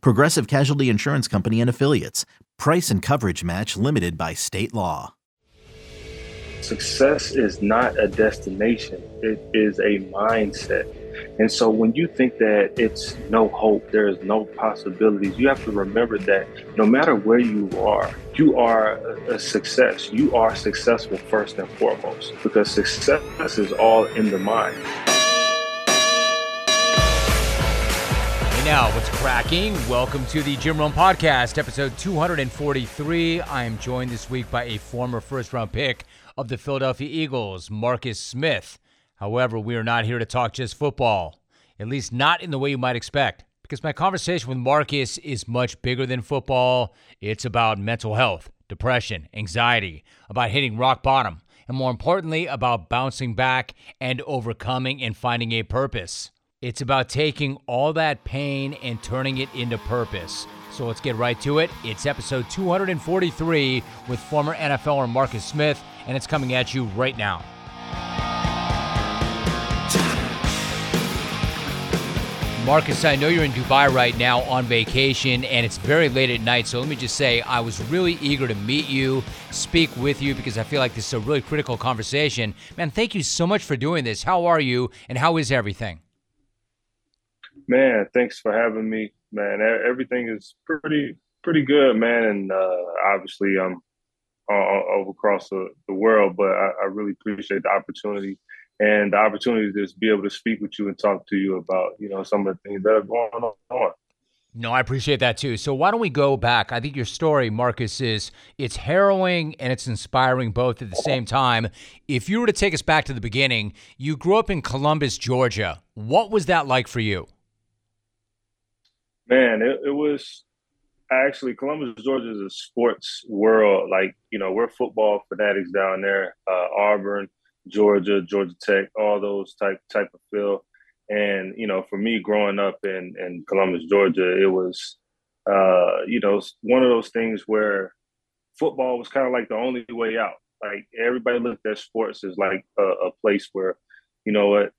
Progressive Casualty Insurance Company and Affiliates. Price and coverage match limited by state law. Success is not a destination, it is a mindset. And so when you think that it's no hope, there is no possibilities, you have to remember that no matter where you are, you are a success. You are successful first and foremost because success is all in the mind. Now, what's cracking? Welcome to the Jim Rome Podcast, episode 243. I am joined this week by a former first round pick of the Philadelphia Eagles, Marcus Smith. However, we are not here to talk just football, at least not in the way you might expect, because my conversation with Marcus is much bigger than football. It's about mental health, depression, anxiety, about hitting rock bottom, and more importantly, about bouncing back and overcoming and finding a purpose. It's about taking all that pain and turning it into purpose. So let's get right to it. It's episode 243 with former NFLer Marcus Smith, and it's coming at you right now. Marcus, I know you're in Dubai right now on vacation and it's very late at night. So let me just say, I was really eager to meet you, speak with you, because I feel like this is a really critical conversation. Man, thank you so much for doing this. How are you and how is everything? Man, thanks for having me. Man, everything is pretty pretty good, man. And uh, obviously, I'm all, all across the, the world, but I, I really appreciate the opportunity and the opportunity to just be able to speak with you and talk to you about you know some of the things that are going on. No, I appreciate that too. So why don't we go back? I think your story, Marcus, is it's harrowing and it's inspiring both at the same time. If you were to take us back to the beginning, you grew up in Columbus, Georgia. What was that like for you? Man, it, it was actually Columbus, Georgia is a sports world. Like you know, we're football fanatics down there. Uh, Auburn, Georgia, Georgia Tech, all those type type of feel. And you know, for me, growing up in in Columbus, Georgia, it was uh, you know one of those things where football was kind of like the only way out. Like everybody looked at sports as like a, a place where, you know what,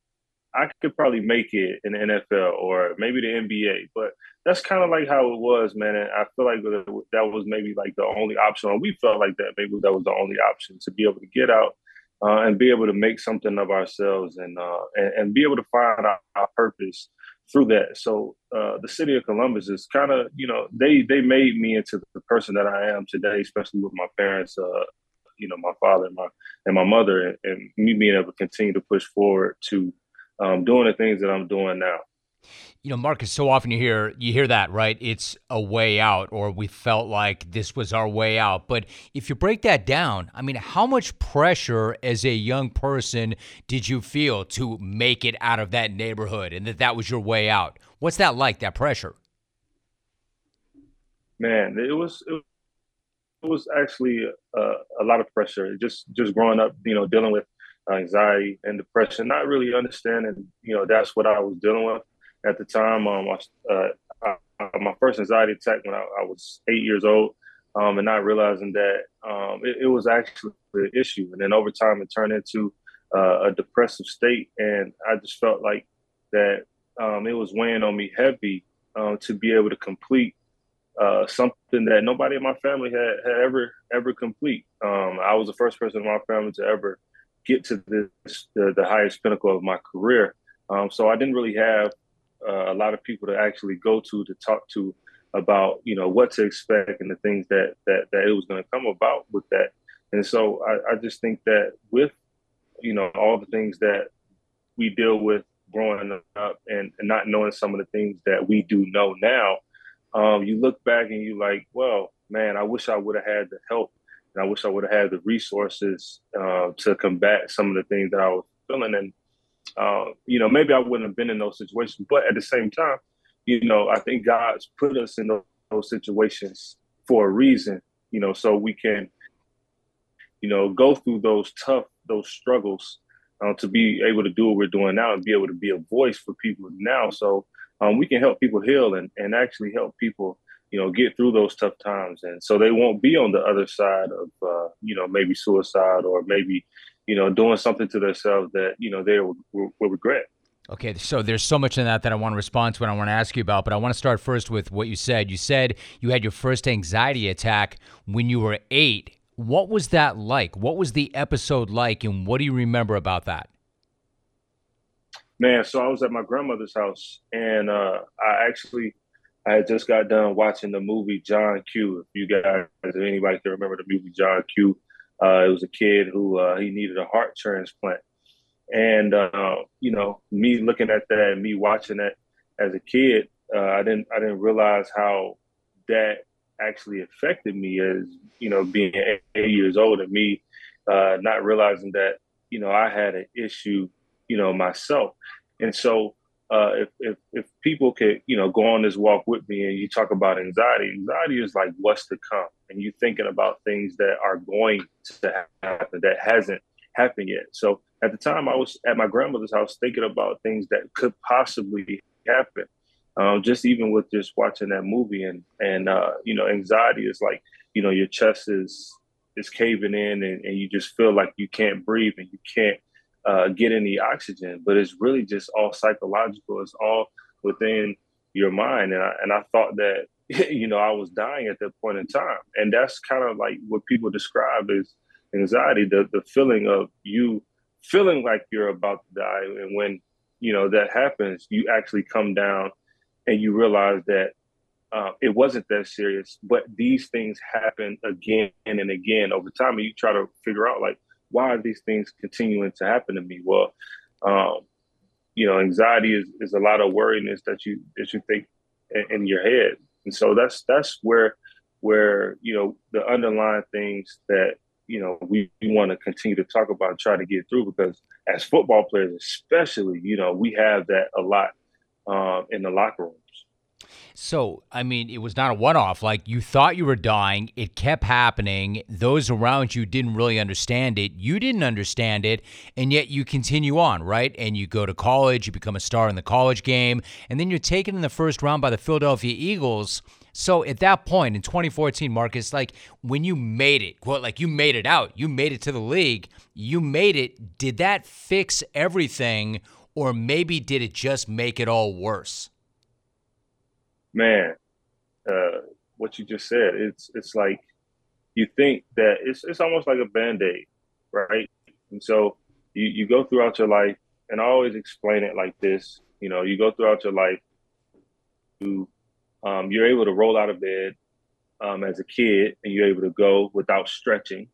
I could probably make it in the NFL or maybe the NBA, but that's kind of like how it was, man. And I feel like that was maybe like the only option, or we felt like that maybe that was the only option to be able to get out uh, and be able to make something of ourselves and uh, and, and, be able to find our, our purpose through that. So uh, the city of Columbus is kind of you know they they made me into the person that I am today, especially with my parents. Uh, you know, my father and my and my mother, and, and me being able to continue to push forward to um, doing the things that I'm doing now you know, Marcus, so often you hear you hear that, right? It's a way out, or we felt like this was our way out. But if you break that down, I mean, how much pressure as a young person did you feel to make it out of that neighborhood, and that that was your way out? What's that like? That pressure? Man, it was it was actually a, a lot of pressure. Just just growing up, you know, dealing with anxiety and depression, not really understanding, you know, that's what I was dealing with at the time. Um, I, uh, I, my first anxiety attack when I, I was eight years old, um, and not realizing that um, it, it, was actually an issue. And then over time, it turned into uh, a depressive state, and I just felt like that um, it was weighing on me heavy um, to be able to complete uh, something that nobody in my family had, had ever ever complete. Um, I was the first person in my family to ever get to this the, the highest pinnacle of my career. Um, so I didn't really have uh, a lot of people to actually go to to talk to about you know what to expect and the things that that that it was going to come about with that. And so I, I just think that with you know all the things that we deal with growing up and, and not knowing some of the things that we do know now, um, you look back and you like, well, man, I wish I would have had the help and I wish I would have had the resources uh, to combat some of the things that I was feeling. And uh, you know, maybe I wouldn't have been in those situations. But at the same time, you know, I think God's put us in those, those situations for a reason, you know, so we can, you know, go through those tough, those struggles uh, to be able to do what we're doing now and be able to be a voice for people now. So um, we can help people heal and, and actually help people, you know, get through those tough times. And so they won't be on the other side of, uh, you know, maybe suicide or maybe, you know, doing something to themselves that, you know, they will, will, will regret. Okay, so there's so much in that that I want to respond to and I want to ask you about, but I want to start first with what you said. You said you had your first anxiety attack when you were eight. What was that like? What was the episode like, and what do you remember about that? Man, so I was at my grandmother's house, and uh, I actually I just got done watching the movie John Q. If you guys, if anybody can remember the movie John Q, uh, it was a kid who uh, he needed a heart transplant and uh, you know, me looking at that me watching that as a kid, uh, I didn't I didn't realize how that actually affected me as you know being eight years old and me uh, not realizing that you know I had an issue you know myself, and so uh, if, if if people could you know go on this walk with me and you talk about anxiety, anxiety is like what's to come, and you thinking about things that are going to happen that hasn't happened yet. So at the time, I was at my grandmother's house thinking about things that could possibly happen. Um, just even with just watching that movie and and uh, you know, anxiety is like you know your chest is is caving in and, and you just feel like you can't breathe and you can't uh, get any oxygen. But it's really just all psychological. It's all within your mind. And I, and I thought that you know I was dying at that point in time. And that's kind of like what people describe as anxiety, the the feeling of you feeling like you're about to die. And when, you know, that happens, you actually come down and you realize that uh, it wasn't that serious, but these things happen again and again over time. And you try to figure out like, why are these things continuing to happen to me? Well, um, you know, anxiety is, is a lot of worriness that you, that you think in, in your head. And so that's, that's where, where, you know, the underlying things that you know we, we want to continue to talk about and try to get through because as football players especially you know we have that a lot um, in the locker rooms so, I mean, it was not a one off. Like, you thought you were dying. It kept happening. Those around you didn't really understand it. You didn't understand it. And yet you continue on, right? And you go to college, you become a star in the college game. And then you're taken in the first round by the Philadelphia Eagles. So at that point in 2014, Marcus, like when you made it, quote, like you made it out, you made it to the league, you made it. Did that fix everything, or maybe did it just make it all worse? Man, uh, what you just said, it's it's like you think that it's it's almost like a band aid, right? And so you, you go throughout your life, and I always explain it like this. You know, you go throughout your life, you um, you're able to roll out of bed um, as a kid and you're able to go without stretching.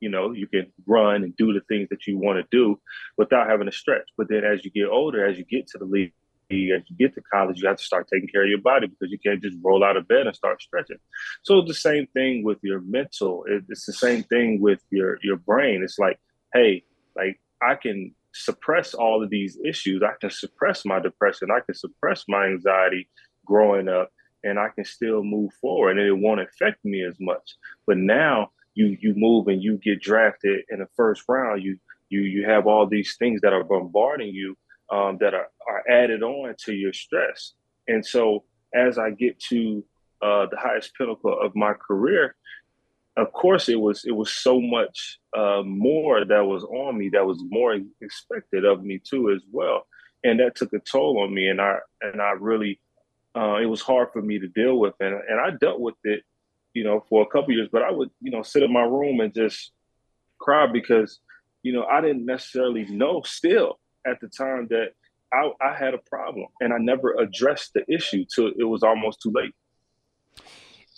You know, you can run and do the things that you want to do without having to stretch. But then as you get older, as you get to the league, as you get to college, you have to start taking care of your body because you can't just roll out of bed and start stretching. So the same thing with your mental. It's the same thing with your your brain. It's like, hey, like I can suppress all of these issues. I can suppress my depression. I can suppress my anxiety growing up and I can still move forward and it won't affect me as much. But now you you move and you get drafted in the first round, you you you have all these things that are bombarding you um, that are, are added on to your stress. And so as I get to uh, the highest pinnacle of my career, of course it was it was so much uh, more that was on me that was more expected of me too as well and that took a toll on me and i and i really uh, it was hard for me to deal with, and and I dealt with it, you know, for a couple years. But I would, you know, sit in my room and just cry because, you know, I didn't necessarily know still at the time that I, I had a problem, and I never addressed the issue till it was almost too late.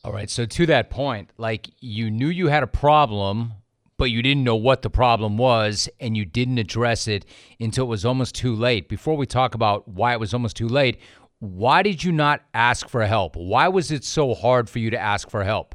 All right. So to that point, like you knew you had a problem, but you didn't know what the problem was and you didn't address it until it was almost too late. Before we talk about why it was almost too late, why did you not ask for help? Why was it so hard for you to ask for help?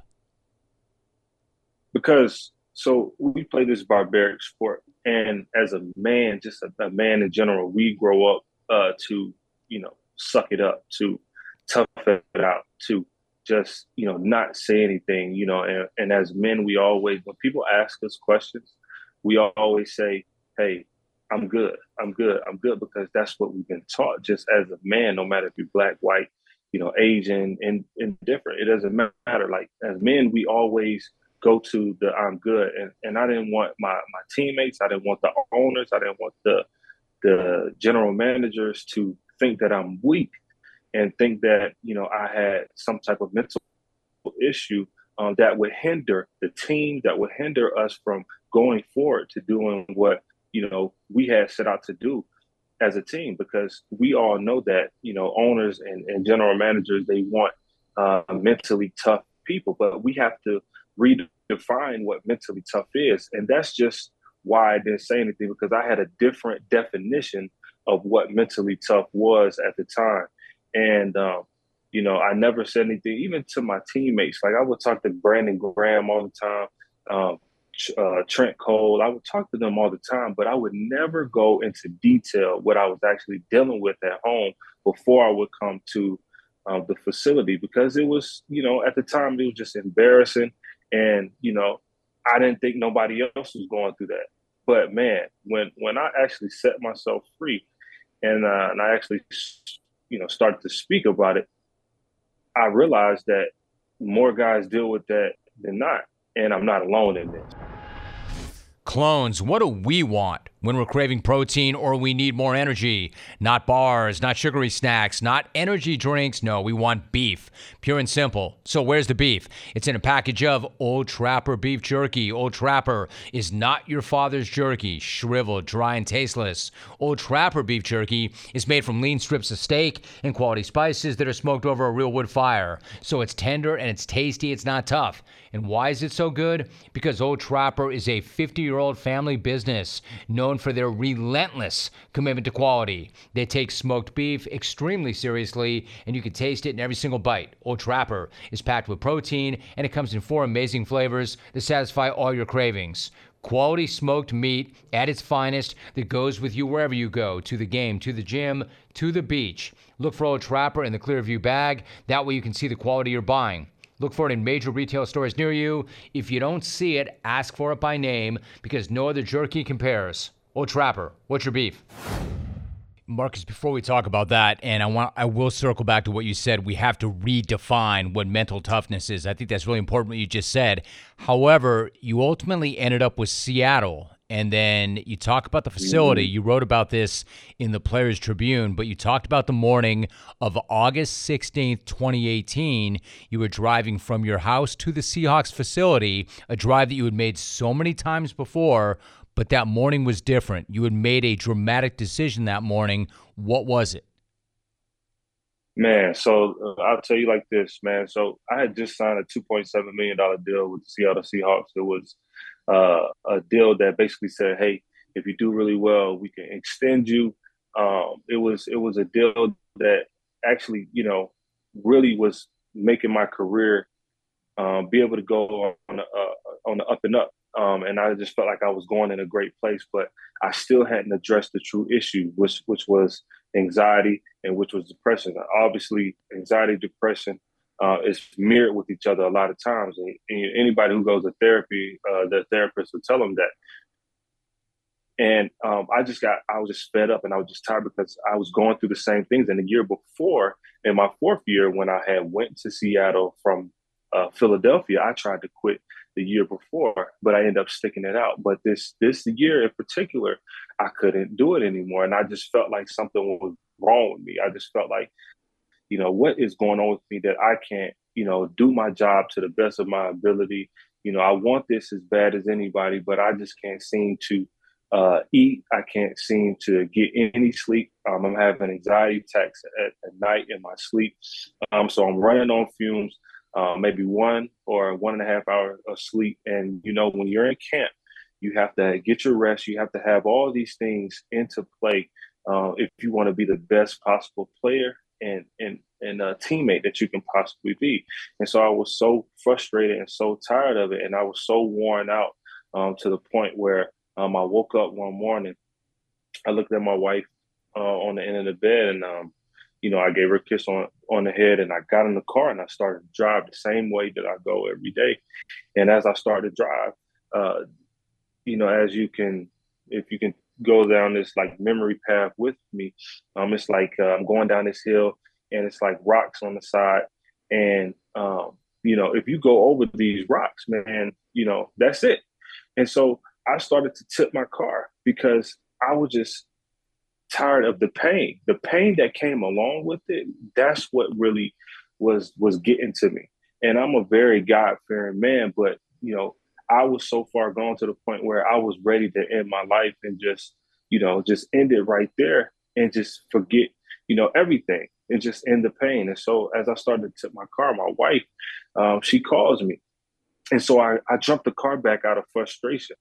Because so we play this barbaric sport, and as a man, just a, a man in general, we grow up uh, to you know suck it up, to tough it out, to just you know not say anything you know and, and as men we always when people ask us questions we always say hey i'm good i'm good i'm good because that's what we've been taught just as a man no matter if you're black white you know asian and and different. it doesn't matter like as men we always go to the i'm good and, and i didn't want my my teammates i didn't want the owners i didn't want the the general managers to think that i'm weak and think that you know I had some type of mental issue um, that would hinder the team, that would hinder us from going forward to doing what you know we had set out to do as a team. Because we all know that you know owners and, and general managers they want uh, mentally tough people, but we have to redefine what mentally tough is, and that's just why I didn't say anything because I had a different definition of what mentally tough was at the time. And um, you know, I never said anything, even to my teammates. Like I would talk to Brandon Graham all the time, um, uh, Trent Cole. I would talk to them all the time, but I would never go into detail what I was actually dealing with at home before I would come to um, the facility because it was, you know, at the time it was just embarrassing, and you know, I didn't think nobody else was going through that. But man, when when I actually set myself free, and uh, and I actually you know started to speak about it, I realized that more guys deal with that than not, and I'm not alone in this. Clones, what do we want? When we're craving protein or we need more energy. Not bars, not sugary snacks, not energy drinks. No, we want beef. Pure and simple. So, where's the beef? It's in a package of Old Trapper beef jerky. Old Trapper is not your father's jerky, shriveled, dry, and tasteless. Old Trapper beef jerky is made from lean strips of steak and quality spices that are smoked over a real wood fire. So, it's tender and it's tasty, it's not tough. And why is it so good? Because Old Trapper is a 50 year old family business known known for their relentless commitment to quality. They take smoked beef extremely seriously, and you can taste it in every single bite. Old Trapper is packed with protein, and it comes in four amazing flavors that satisfy all your cravings quality smoked meat at its finest that goes with you wherever you go to the game, to the gym, to the beach. Look for Old Trapper in the Clearview bag. That way you can see the quality you're buying. Look for it in major retail stores near you. If you don't see it, ask for it by name because no other jerky compares. Oh, Trapper, what's your beef? Marcus, before we talk about that, and I want I will circle back to what you said. We have to redefine what mental toughness is. I think that's really important what you just said. However, you ultimately ended up with Seattle, and then you talk about the facility. Mm-hmm. You wrote about this in the Players Tribune, but you talked about the morning of August 16th, 2018. You were driving from your house to the Seahawks facility, a drive that you had made so many times before, but that morning was different. You had made a dramatic decision that morning. What was it? Man, so uh, I'll tell you like this, man. So I had just signed a $2.7 million deal with the Seattle Seahawks. It was uh, a deal that basically said, hey, if you do really well, we can extend you. Um, it was it was a deal that actually, you know, really was making my career um, be able to go on uh, on the up and up. Um, and I just felt like I was going in a great place, but I still hadn't addressed the true issue, which which was anxiety and which was depression. Obviously, anxiety, depression uh, is mirrored with each other a lot of times. And, and anybody who goes to therapy, uh, the therapist will tell them that. And um, I just got, I was just fed up and I was just tired because I was going through the same things. And the year before, in my fourth year, when I had went to Seattle from uh, Philadelphia, I tried to quit the year before, but I ended up sticking it out. But this this year in particular, I couldn't do it anymore, and I just felt like something was wrong with me. I just felt like, you know, what is going on with me that I can't, you know, do my job to the best of my ability. You know, I want this as bad as anybody, but I just can't seem to uh, eat. I can't seem to get any sleep. Um, I'm having anxiety attacks at, at night in my sleep. Um, so I'm running on fumes uh, maybe one or one and a half hour of sleep. And you know, when you're in camp, you have to get your rest. You have to have all these things into play uh, if you want to be the best possible player and and and a teammate that you can possibly be. And so I was so frustrated and so tired of it, and I was so worn out um, to the point where um, I woke up one morning. I looked at my wife uh, on the end of the bed, and um, you know, I gave her a kiss on on the head, and I got in the car and I started to drive the same way that I go every day. And as I started to drive, uh, you know, as you can, if you can go down this like memory path with me, um, it's like uh, I'm going down this hill, and it's like rocks on the side, and um, you know, if you go over these rocks, man, you know, that's it. And so I started to tip my car because I was just tired of the pain. The pain that came along with it, that's what really was was getting to me. And I'm a very God fearing man, but you know, I was so far gone to the point where I was ready to end my life and just, you know, just end it right there and just forget, you know, everything and just end the pain. And so as I started to tip my car, my wife, um, she calls me. And so I, I jumped the car back out of frustration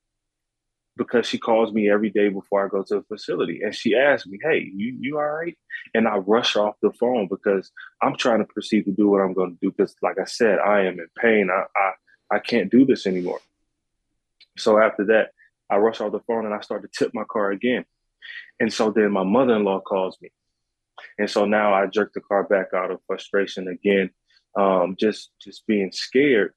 because she calls me every day before I go to the facility. And she asks me, Hey, you, you all right? And I rush off the phone because I'm trying to proceed to do what I'm going to do. Because like I said, I am in pain. I, I, I can't do this anymore. So after that, I rush off the phone and I start to tip my car again. And so then my mother-in-law calls me. And so now I jerk the car back out of frustration again, um, just just being scared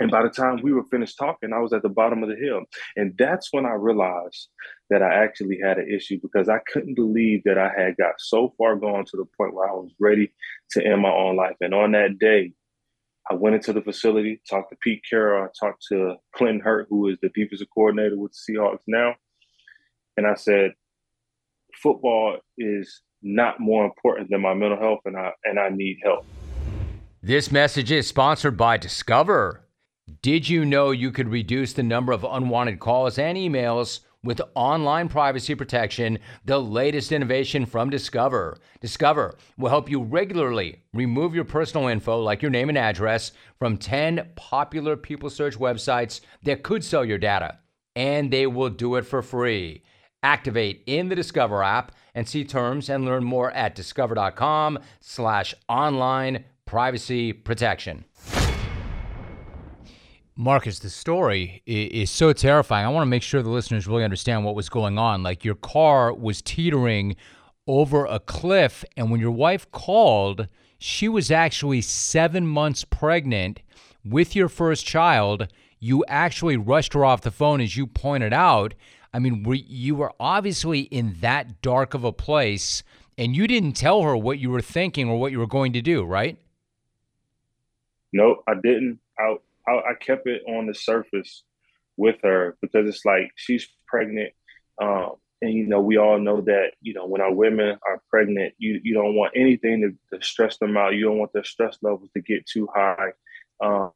and by the time we were finished talking, I was at the bottom of the hill. And that's when I realized that I actually had an issue because I couldn't believe that I had got so far gone to the point where I was ready to end my own life. And on that day, I went into the facility, talked to Pete Carroll, I talked to Clinton Hurtt, who is the defensive coordinator with the Seahawks now. And I said, football is not more important than my mental health and I and I need help. This message is sponsored by Discover. Did you know you could reduce the number of unwanted calls and emails with online privacy protection, the latest innovation from Discover? Discover will help you regularly remove your personal info, like your name and address, from 10 popular people search websites that could sell your data, and they will do it for free. Activate in the Discover app and see terms and learn more at discover.com slash online privacy protection. Marcus, the story is so terrifying. I want to make sure the listeners really understand what was going on. Like your car was teetering over a cliff, and when your wife called, she was actually seven months pregnant with your first child. You actually rushed her off the phone, as you pointed out. I mean, you were obviously in that dark of a place, and you didn't tell her what you were thinking or what you were going to do, right? No, I didn't. I I, I kept it on the surface with her because it's like she's pregnant. Um, and you know, we all know that you know when our women are pregnant, you you don't want anything to, to stress them out. You don't want their stress levels to get too high um,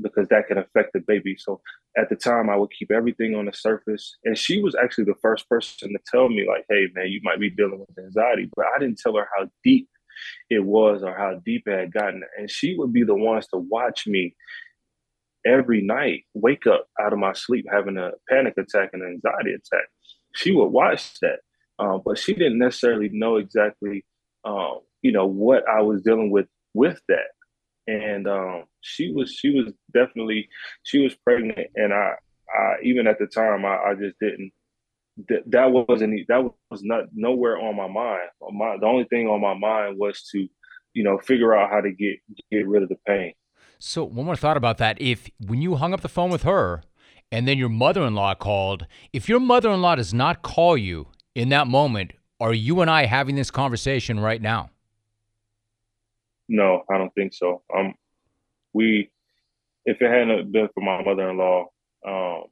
because that can affect the baby. So at the time, I would keep everything on the surface. And she was actually the first person to tell me, like, "Hey, man, you might be dealing with anxiety," but I didn't tell her how deep it was or how deep it had gotten. And she would be the ones to watch me every night wake up out of my sleep having a panic attack and anxiety attack. She would watch that, um, but she didn't necessarily know exactly, um, you know, what I was dealing with with that. And um, she was she was definitely she was pregnant, and I, I even at the time I, I just didn't that that wasn't that was not nowhere on my mind. My, the only thing on my mind was to, you know, figure out how to get get rid of the pain. So one more thought about that: if when you hung up the phone with her, and then your mother-in-law called, if your mother-in-law does not call you in that moment, are you and I having this conversation right now? No, I don't think so. Um, we, if it hadn't been for my mother-in-law, um,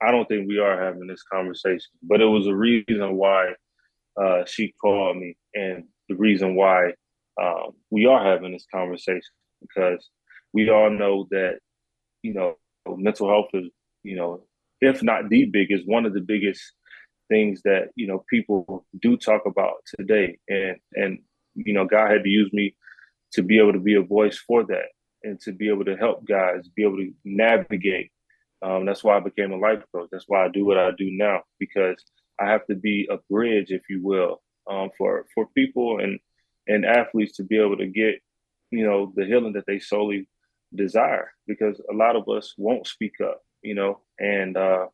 I don't think we are having this conversation. But it was a reason why uh, she called me, and the reason why um, we are having this conversation because we all know that, you know, mental health is, you know, if not the biggest, one of the biggest things that, you know, people do talk about today. And, and, you know, God had to use me to be able to be a voice for that and to be able to help guys be able to navigate. Um, that's why I became a life coach. That's why I do what I do now because I have to be a bridge, if you will, um, for for people and and athletes to be able to get, you know, the healing that they solely desire because a lot of us won't speak up, you know, and uh,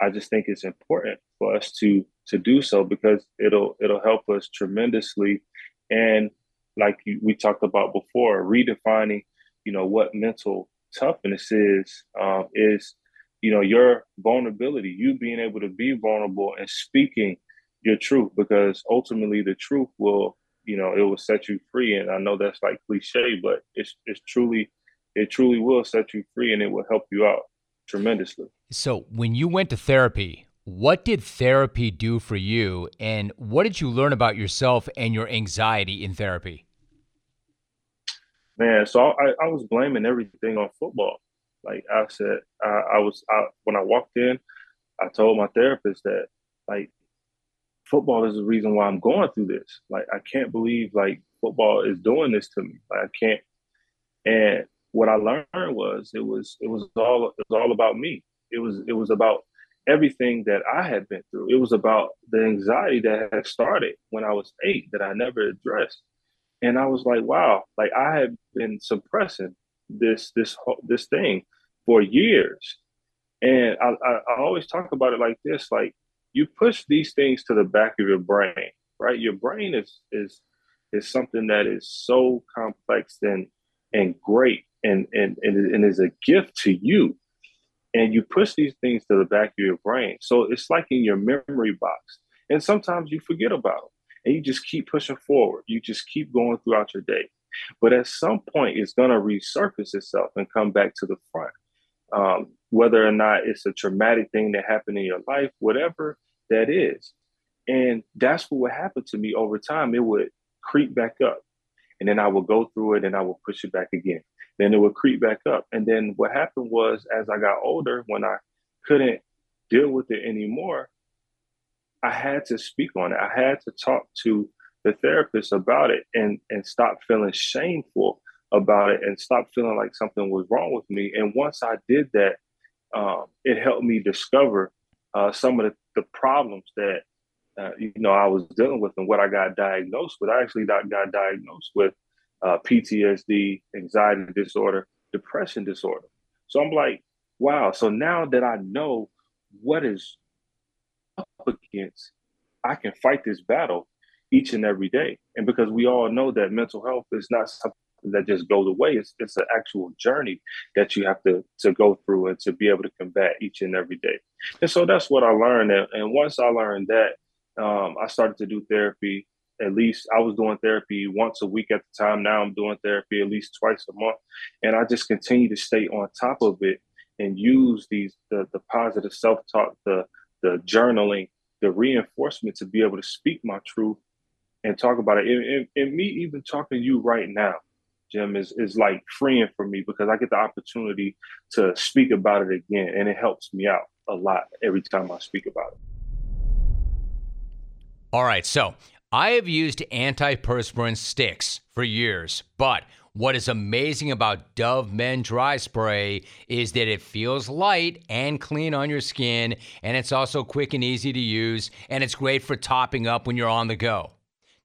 I just think it's important for us to to do so because it'll it'll help us tremendously, and like we talked about before, redefining, you know, what mental toughness is, um, is, you know, your vulnerability, you being able to be vulnerable and speaking your truth, because ultimately the truth will, you know, it will set you free. And I know that's like cliche, but it's it's truly, it truly will set you free, and it will help you out tremendously. So when you went to therapy, what did therapy do for you, and what did you learn about yourself and your anxiety in therapy? Man, so I, I was blaming everything on football. Like I said, I, I was I, when I walked in, I told my therapist that like football is the reason why I'm going through this. Like I can't believe like football is doing this to me. Like I can't. And what I learned was it was it was all it was all about me. It was it was about everything that I had been through. It was about the anxiety that had started when I was eight that I never addressed. And I was like, wow, like I had been suppressing this this this thing for years. And I, I, I always talk about it like this: like you push these things to the back of your brain, right? Your brain is is is something that is so complex and and great and and and, and is a gift to you and you push these things to the back of your brain. So it's like in your memory box. And sometimes you forget about them and you just keep pushing forward. You just keep going throughout your day. But at some point, it's going to resurface itself and come back to the front. Um, whether or not it's a traumatic thing that happened in your life, whatever that is. And that's what would happen to me over time. It would creep back up. And then I would go through it and I would push it back again then it would creep back up. And then what happened was, as I got older, when I couldn't deal with it anymore, I had to speak on it. I had to talk to the therapist about it and and stop feeling shameful about it and stop feeling like something was wrong with me. And once I did that, um, it helped me discover uh, some of the, the problems that uh, you know I was dealing with and what I got diagnosed with. I actually got, got diagnosed with uh, PTSD, anxiety disorder, depression disorder. So I'm like, wow. So now that I know what is up against, I can fight this battle each and every day. And because we all know that mental health is not something that just goes away, it's, it's an actual journey that you have to, to go through and to be able to combat each and every day. And so that's what I learned. And, and once I learned that, um, I started to do therapy at least I was doing therapy once a week at the time. Now I'm doing therapy at least twice a month. And I just continue to stay on top of it and use these the, the positive self-talk, the the journaling, the reinforcement to be able to speak my truth and talk about it. And, and, and me even talking to you right now, Jim, is is like freeing for me because I get the opportunity to speak about it again. And it helps me out a lot every time I speak about it. All right. So I have used antiperspirant sticks for years, but what is amazing about Dove Men Dry Spray is that it feels light and clean on your skin, and it's also quick and easy to use, and it's great for topping up when you're on the go.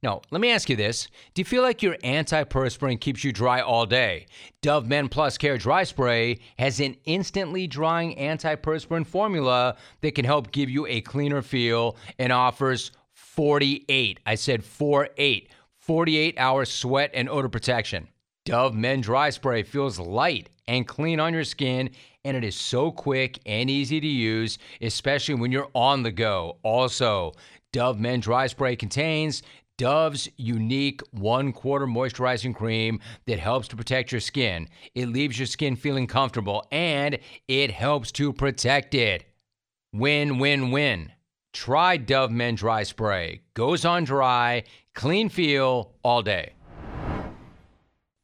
Now, let me ask you this. Do you feel like your antiperspirant keeps you dry all day? Dove Men Plus Care Dry Spray has an instantly drying antiperspirant formula that can help give you a cleaner feel and offers 48. I said 4 8. 48 hour sweat and odor protection. Dove Men Dry Spray feels light and clean on your skin, and it is so quick and easy to use, especially when you're on the go. Also, Dove Men Dry Spray contains Dove's unique one quarter moisturizing cream that helps to protect your skin. It leaves your skin feeling comfortable and it helps to protect it. Win, win, win. Try Dove Men Dry Spray. Goes on dry, clean feel all day.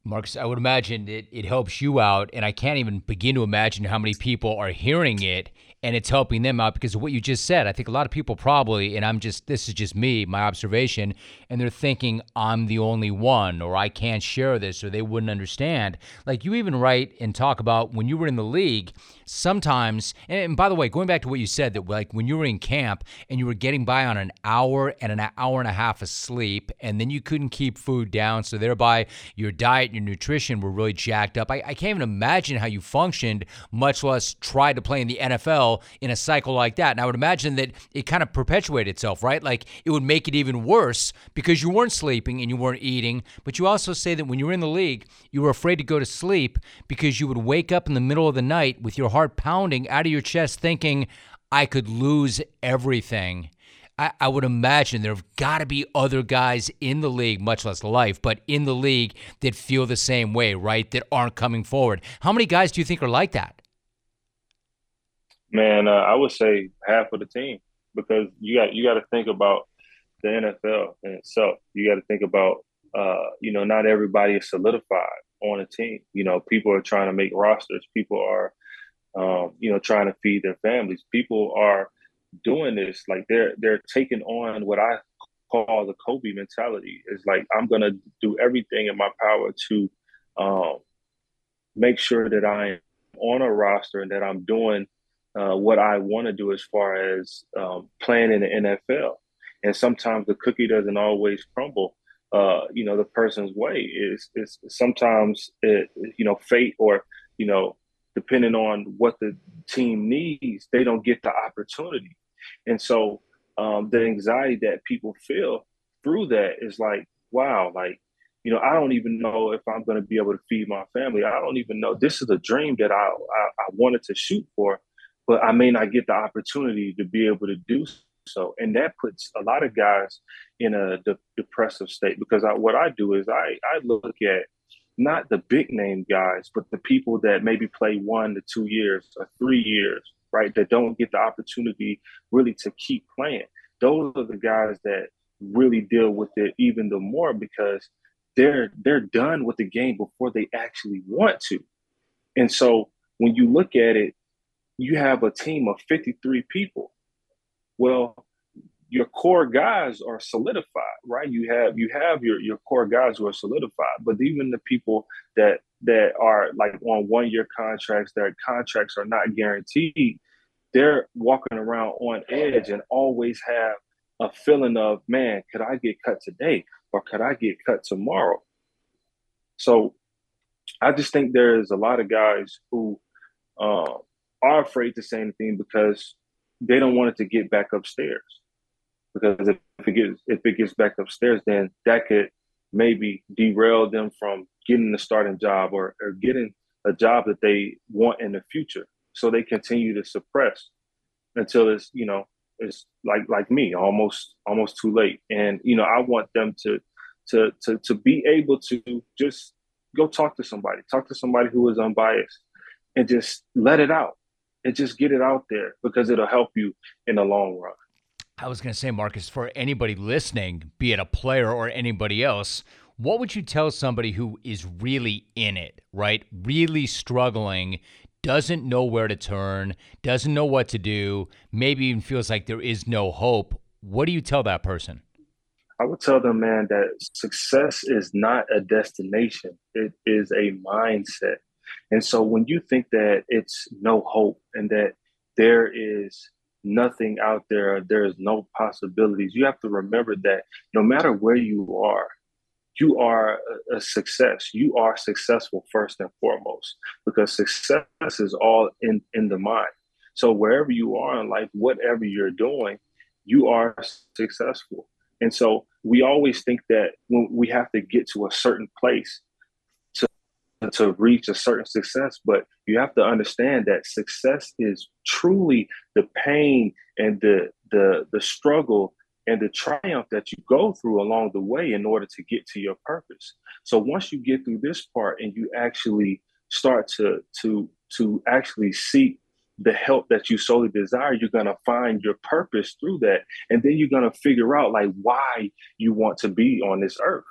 Marcus, I would imagine it, it helps you out, and I can't even begin to imagine how many people are hearing it and it's helping them out because of what you just said. I think a lot of people probably, and I'm just, this is just me, my observation, and they're thinking I'm the only one or I can't share this or they wouldn't understand. Like you even write and talk about when you were in the league, sometimes, and by the way, going back to what you said, that like when you were in camp and you were getting by on an hour and an hour and a half of sleep, and then you couldn't keep food down, so thereby your diet and your nutrition were really jacked up. I, I can't even imagine how you functioned, much less tried to play in the NFL in a cycle like that. And I would imagine that it kind of perpetuated itself, right? Like it would make it even worse because you weren't sleeping and you weren't eating. But you also say that when you were in the league, you were afraid to go to sleep because you would wake up in the middle of the night with your heart pounding out of your chest thinking, I could lose everything. I, I would imagine there have got to be other guys in the league, much less life, but in the league that feel the same way, right? That aren't coming forward. How many guys do you think are like that? Man, uh, I would say half of the team because you got you got to think about the NFL in itself. You got to think about uh, you know not everybody is solidified on a team. You know, people are trying to make rosters. People are um, you know trying to feed their families. People are doing this, like they're they're taking on what I call the Kobe mentality. It's like I'm gonna do everything in my power to um, make sure that I am on a roster and that I'm doing uh, what I want to do as far as um, playing in the NFL. And sometimes the cookie doesn't always crumble. Uh, you know, the person's way is is sometimes it, you know fate or you know depending on what the team needs, they don't get the opportunity. And so um, the anxiety that people feel through that is like, wow, like, you know, I don't even know if I'm going to be able to feed my family. I don't even know. This is a dream that I, I, I wanted to shoot for, but I may not get the opportunity to be able to do so. And that puts a lot of guys in a de- depressive state because I, what I do is I, I look at not the big name guys, but the people that maybe play one to two years or three years right? That don't get the opportunity really to keep playing. Those are the guys that really deal with it even the more because they're they're done with the game before they actually want to. And so when you look at it, you have a team of 53 people. Well, your core guys are solidified, right? You have you have your your core guys who are solidified, but even the people that that are like on one year contracts, their contracts are not guaranteed, they're walking around on edge and always have a feeling of, man, could I get cut today or could I get cut tomorrow? So I just think there's a lot of guys who uh, are afraid to say anything because they don't want it to get back upstairs. Because if it gets if it gets back upstairs, then that could maybe derail them from getting the starting job or, or getting a job that they want in the future. So they continue to suppress until it's, you know, it's like like me, almost almost too late. And, you know, I want them to to to to be able to just go talk to somebody, talk to somebody who is unbiased and just let it out and just get it out there because it'll help you in the long run. I was going to say, Marcus, for anybody listening, be it a player or anybody else, what would you tell somebody who is really in it, right? Really struggling, doesn't know where to turn, doesn't know what to do, maybe even feels like there is no hope. What do you tell that person? I would tell them, man, that success is not a destination, it is a mindset. And so when you think that it's no hope and that there is nothing out there, there's no possibilities, you have to remember that no matter where you are, you are a, success. You are successful first and foremost because success is all in, in the mind. So wherever you are in life, whatever you're doing, you are successful. And so we always think that when we have to get to a certain place to reach a certain success, but you have to understand that success is truly the pain and the the the struggle and the triumph that you go through along the way in order to get to your purpose. So once you get through this part and you actually start to to to actually seek the help that you solely desire, you're going to find your purpose through that. And then you're going to figure out like why you want to be on this earth.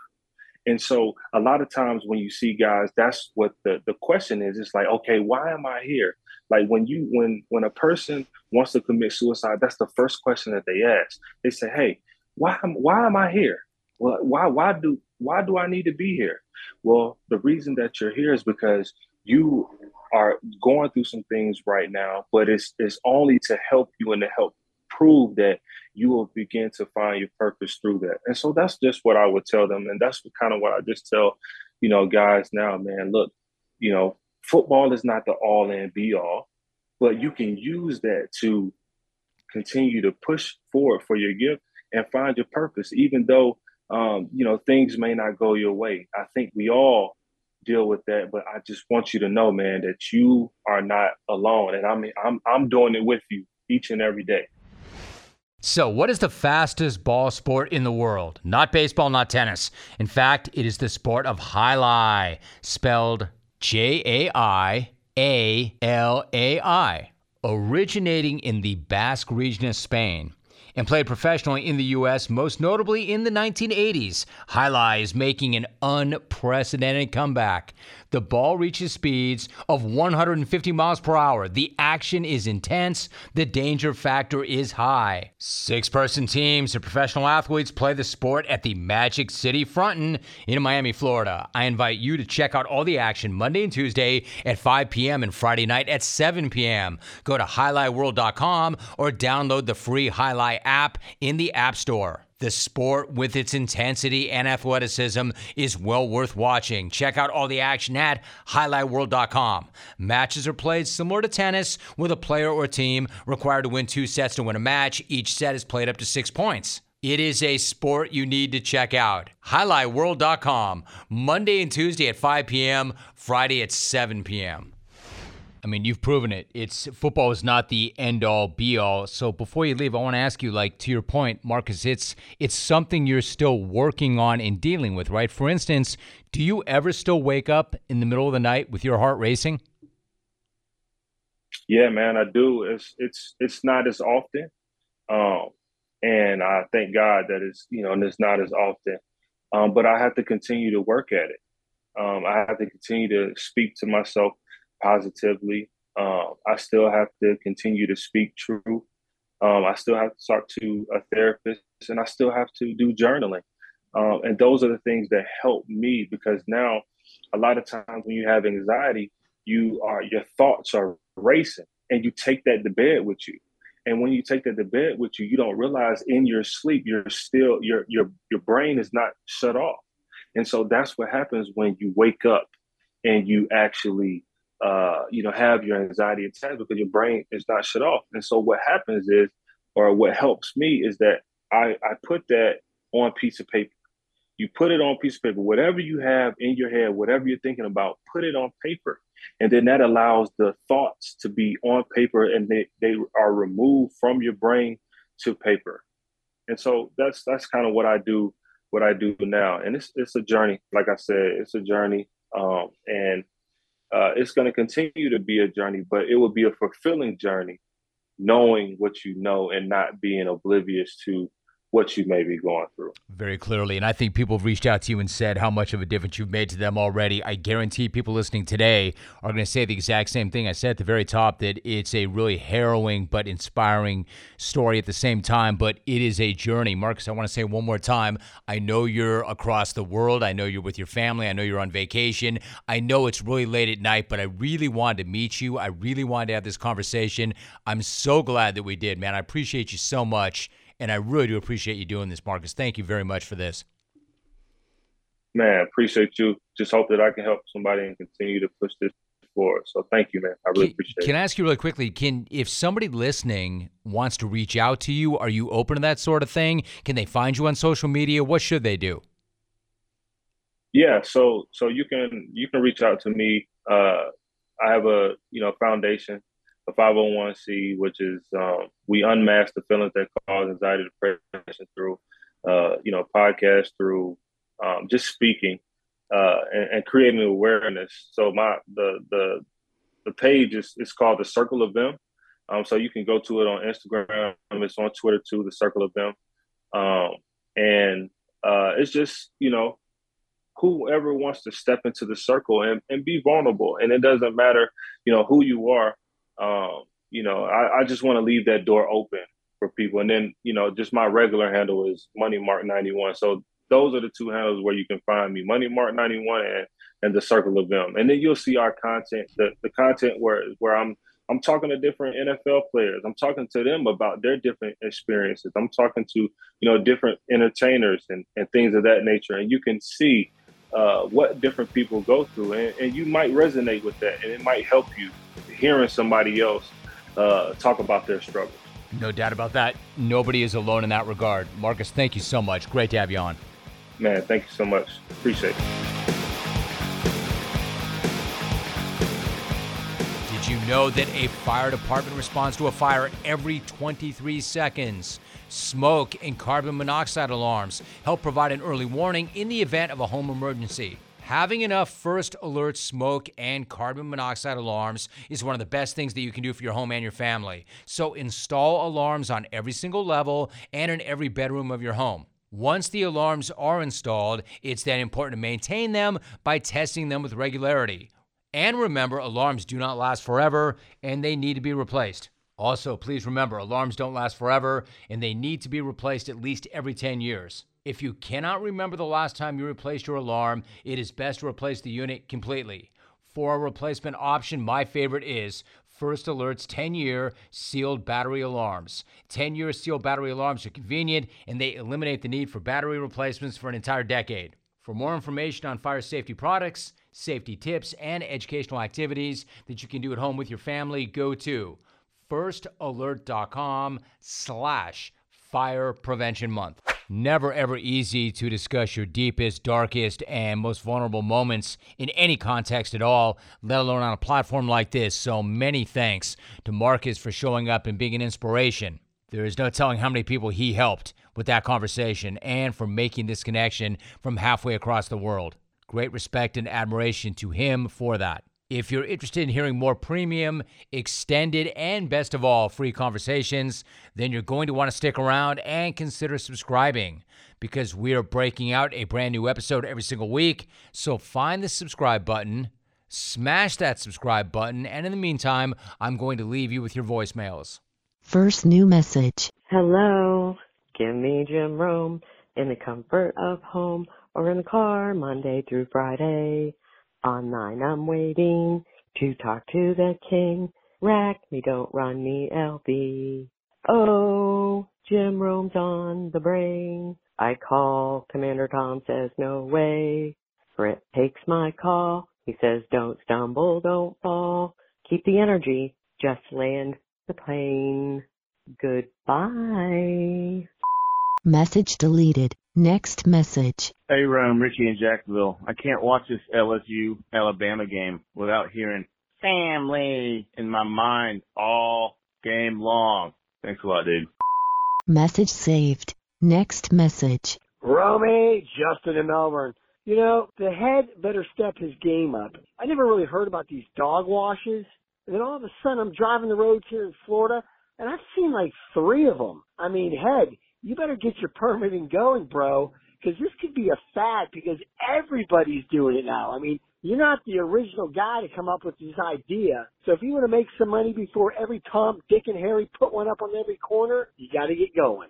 And so a lot of times when you see guys, that's what the, the question is. It's like, okay, why am I here? Like when you when when a person wants to commit suicide, that's the first question that they ask. They say, "Hey, why am why am I here? Well, why why do why do I need to be here?" Well, the reason that you're here is because you are going through some things right now, but it's it's only to help you and to help prove that you will begin to find your purpose through that. And so that's just what I would tell them, and that's kind of what I just tell you know, guys now, man, look, you know, football is not the all in be all, but you can use that to continue to push forward for your gift and find your purpose, even though um, you know things may not go your way. I think we all deal with that, but I just want you to know, man, that you are not alone, and I mean, I'm I'm doing it with you each and every day. So, what is the fastest ball sport in the world? Not baseball, not tennis. In fact, it is the sport of jai alai, spelled J A I A L A I originating in the Basque region of Spain and played professionally in the U.S., most notably in the 1980s. Jai alai is making an unprecedented comeback. The ball reaches speeds of 150 miles per hour. The action is intense. The danger factor is high. Six person teams of professional athletes play the sport at the Magic City Fronton in Miami, Florida. I invite you to check out all the action Monday and Tuesday at 5 p.m. and Friday night at 7 p.m. Go to JaiAlaiWorld.com or download the free alai app in the App Store. The sport, with its intensity and athleticism, is well worth watching. Check out all the action at JaiAlaiWorld.com. Matches are played similar to tennis, with a player or team required to win two sets to win a match. Each set is played up to six points. It is a sport you need to check out. JaiAlaiWorld.com, Monday and Tuesday at 5 p.m., Friday at 7 p.m. I mean, you've proven it. It's football is not the end all be all. So before you leave, I want to ask you, like to your point, Marcus, it's it's something you're still working on and dealing with, right? For instance, do you ever still wake up in the middle of the night with your heart racing? Yeah, man, I do. It's it's it's not as often, um, and I thank God that it's you know, and it's not as often. Um, but I have to continue to work at it. Um, I have to continue to speak to myself positively. Um, I still have to continue to speak truth. Um, I still have to talk to a therapist, and I still have to do journaling. Um, and those are the things that help me because now, a lot of times when you have anxiety, you are your thoughts are racing, and you take that to bed with you. And when you take that to bed with you, you don't realize in your sleep you're still your your your brain is not shut off. And so that's what happens when you wake up and you actually uh, you know, have your anxiety attacks because your brain is not shut off. And so what happens is, or what helps me is that I, I put that on piece of paper. You put it on piece of paper, whatever you have in your head, whatever you're thinking about, put it on paper. And then that allows the thoughts to be on paper and they, they are removed from your brain to paper. And so that's that's kind of what I do, what I do now. And it's it's a journey. Like I said, it's a journey. Um, and uh, it's going to continue to be a journey, but it will be a fulfilling journey, knowing what you know and not being oblivious to what you may be going through. Very clearly. And I think people have reached out to you and said how much of a difference you've made to them already. I guarantee people listening today are going to say the exact same thing I said at the very top that it's a really harrowing but inspiring story at the same time, but it is a journey. Marcus, I want to say one more time I know you're across the world. I know you're with your family. I know you're on vacation. I know it's really late at night, but I really wanted to meet you. I really wanted to have this conversation. I'm so glad that we did, man. I appreciate you so much. And I really do appreciate you doing this, Marcus. Thank you very much for this. Man, appreciate you. Just hope that I can help somebody and continue to push this forward. So thank you, man. I really can, appreciate can it. Can I ask you really quickly? Can if somebody listening wants to reach out to you, are you open to that sort of thing? Can they find you on social media? What should they do? Yeah, so so you can you can reach out to me. Uh, I have a you know foundation a 501c, which is um, we unmask the feelings that cause anxiety, depression through, uh, you know, podcast, through um, just speaking uh, and, and, creating awareness. So my the the the page is it's called the Circle of Them. Um, so you can go to it on Instagram. It's on Twitter too. The Circle of Them, um, and uh, it's just you know whoever wants to step into the circle and, and be vulnerable. And it doesn't matter, you know, who you are um, you know, I, I just want to leave that door open for people. And then, you know, just my regular handle is Money Mark 91. So those are the two handles where you can find me, Money Mark 91 and, and the Circle of Them. And then you'll see our content, the, the content where where I'm I'm talking to different NFL players. I'm talking to them about their different experiences. I'm talking to, you know, different entertainers and, and things of that nature. And you can see uh, what different people go through, and, and, you might resonate with that, and it might help you hearing somebody else uh, talk about their struggles. No doubt about that. Nobody is alone in that regard. Marcus, thank you so much. Great to have you on. Man, thank you so much. Appreciate it. Did you know that a fire department responds to a fire every 23 seconds? Smoke and carbon monoxide alarms help provide an early warning in the event of a home emergency. Having enough first alert smoke and carbon monoxide alarms is one of the best things that you can do for your home and your family. So install alarms on every single level and in every bedroom of your home. Once the alarms are installed, it's then important to maintain them by testing them with regularity. And remember, alarms do not last forever and they need to be replaced. Also, please remember, alarms don't last forever and they need to be replaced at least every 10 years. If you cannot remember the last time you replaced your alarm, it is best to replace the unit completely. For a replacement option, my favorite is First Alert's 10 year sealed battery alarms. 10 year sealed battery alarms are convenient and they eliminate the need for battery replacements for an entire decade. For more information on fire safety products, safety tips, and educational activities that you can do at home with your family, go to firstalert.com slash fire prevention month. Never ever easy to discuss your deepest, darkest, and most vulnerable moments in any context at all, let alone on a platform like this. So many thanks to Marcus for showing up and being an inspiration. There is no telling how many people he helped with that conversation and for making this connection from halfway across the world. Great respect and admiration to him for that. If you're interested in hearing more premium, extended, and best of all, free conversations, then you're going to want to stick around and consider subscribing because we are breaking out a brand new episode every single week. So find the subscribe button, smash that subscribe button, and in the meantime, I'm going to leave you with your voicemails. First new message. Hello, give me Jim Rome in the comfort of home or in the car Monday through Friday. Online I'm waiting to talk to the king. Rack me, don't run me, LB. Oh, Jim Rome's on the brain. I call, Commander Tom says no way. Britt takes my call. He says don't stumble, don't fall. Keep the energy, just land the plane. Goodbye. Message deleted. Next message. Hey, Rome, Richie in Jacksonville. I can't watch this LSU Alabama game without hearing family in my mind all game long. Thanks a lot, dude. Message saved. Next message. Romy, Justin in Melbourne. You know, the head better step his game up. I never really heard about these dog washes. And then all of a sudden I'm driving the roads here in Florida and I've seen like three of them. I mean, head, you better get your permitting going, bro, because this could be a fad because everybody's doing it now. I mean, you're not the original guy to come up with this idea. So if you want to make some money before every Tom, Dick, and Harry put one up on every corner, you got to get going.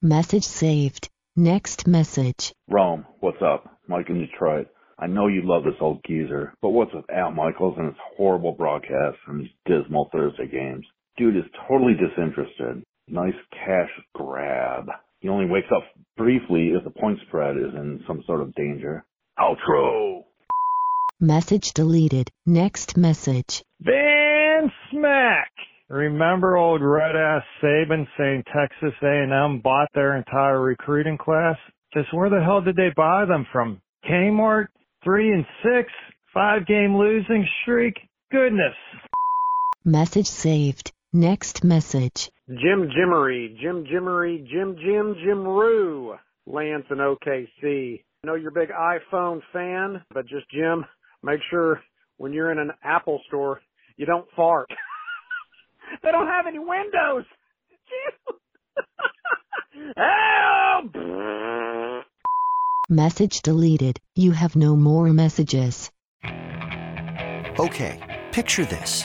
Message saved. Next message. Rome, what's up? Mike in Detroit. I know you love this old geezer, but what's with Al Michaels and his horrible broadcasts and his dismal Thursday games? Dude is totally disinterested nice cash grab. He only wakes up briefly if the point spread is in some sort of danger. Outro! Message deleted. Next message. Van Smack! Remember old red ass Saban saying Texas A&M bought their entire recruiting class? Just where the hell did they buy them from? Kmart? Three and six? Five game losing streak? Goodness. Message saved. Next message. Jim Jimmery, Jim Jimmery, Jim Jim Jim Roo, Lance and OKC. I know you're a big iPhone fan, but just Jim, make sure when you're in an Apple store, you don't fart. they don't have any windows. Help! Message deleted. You have no more messages. Okay, picture this.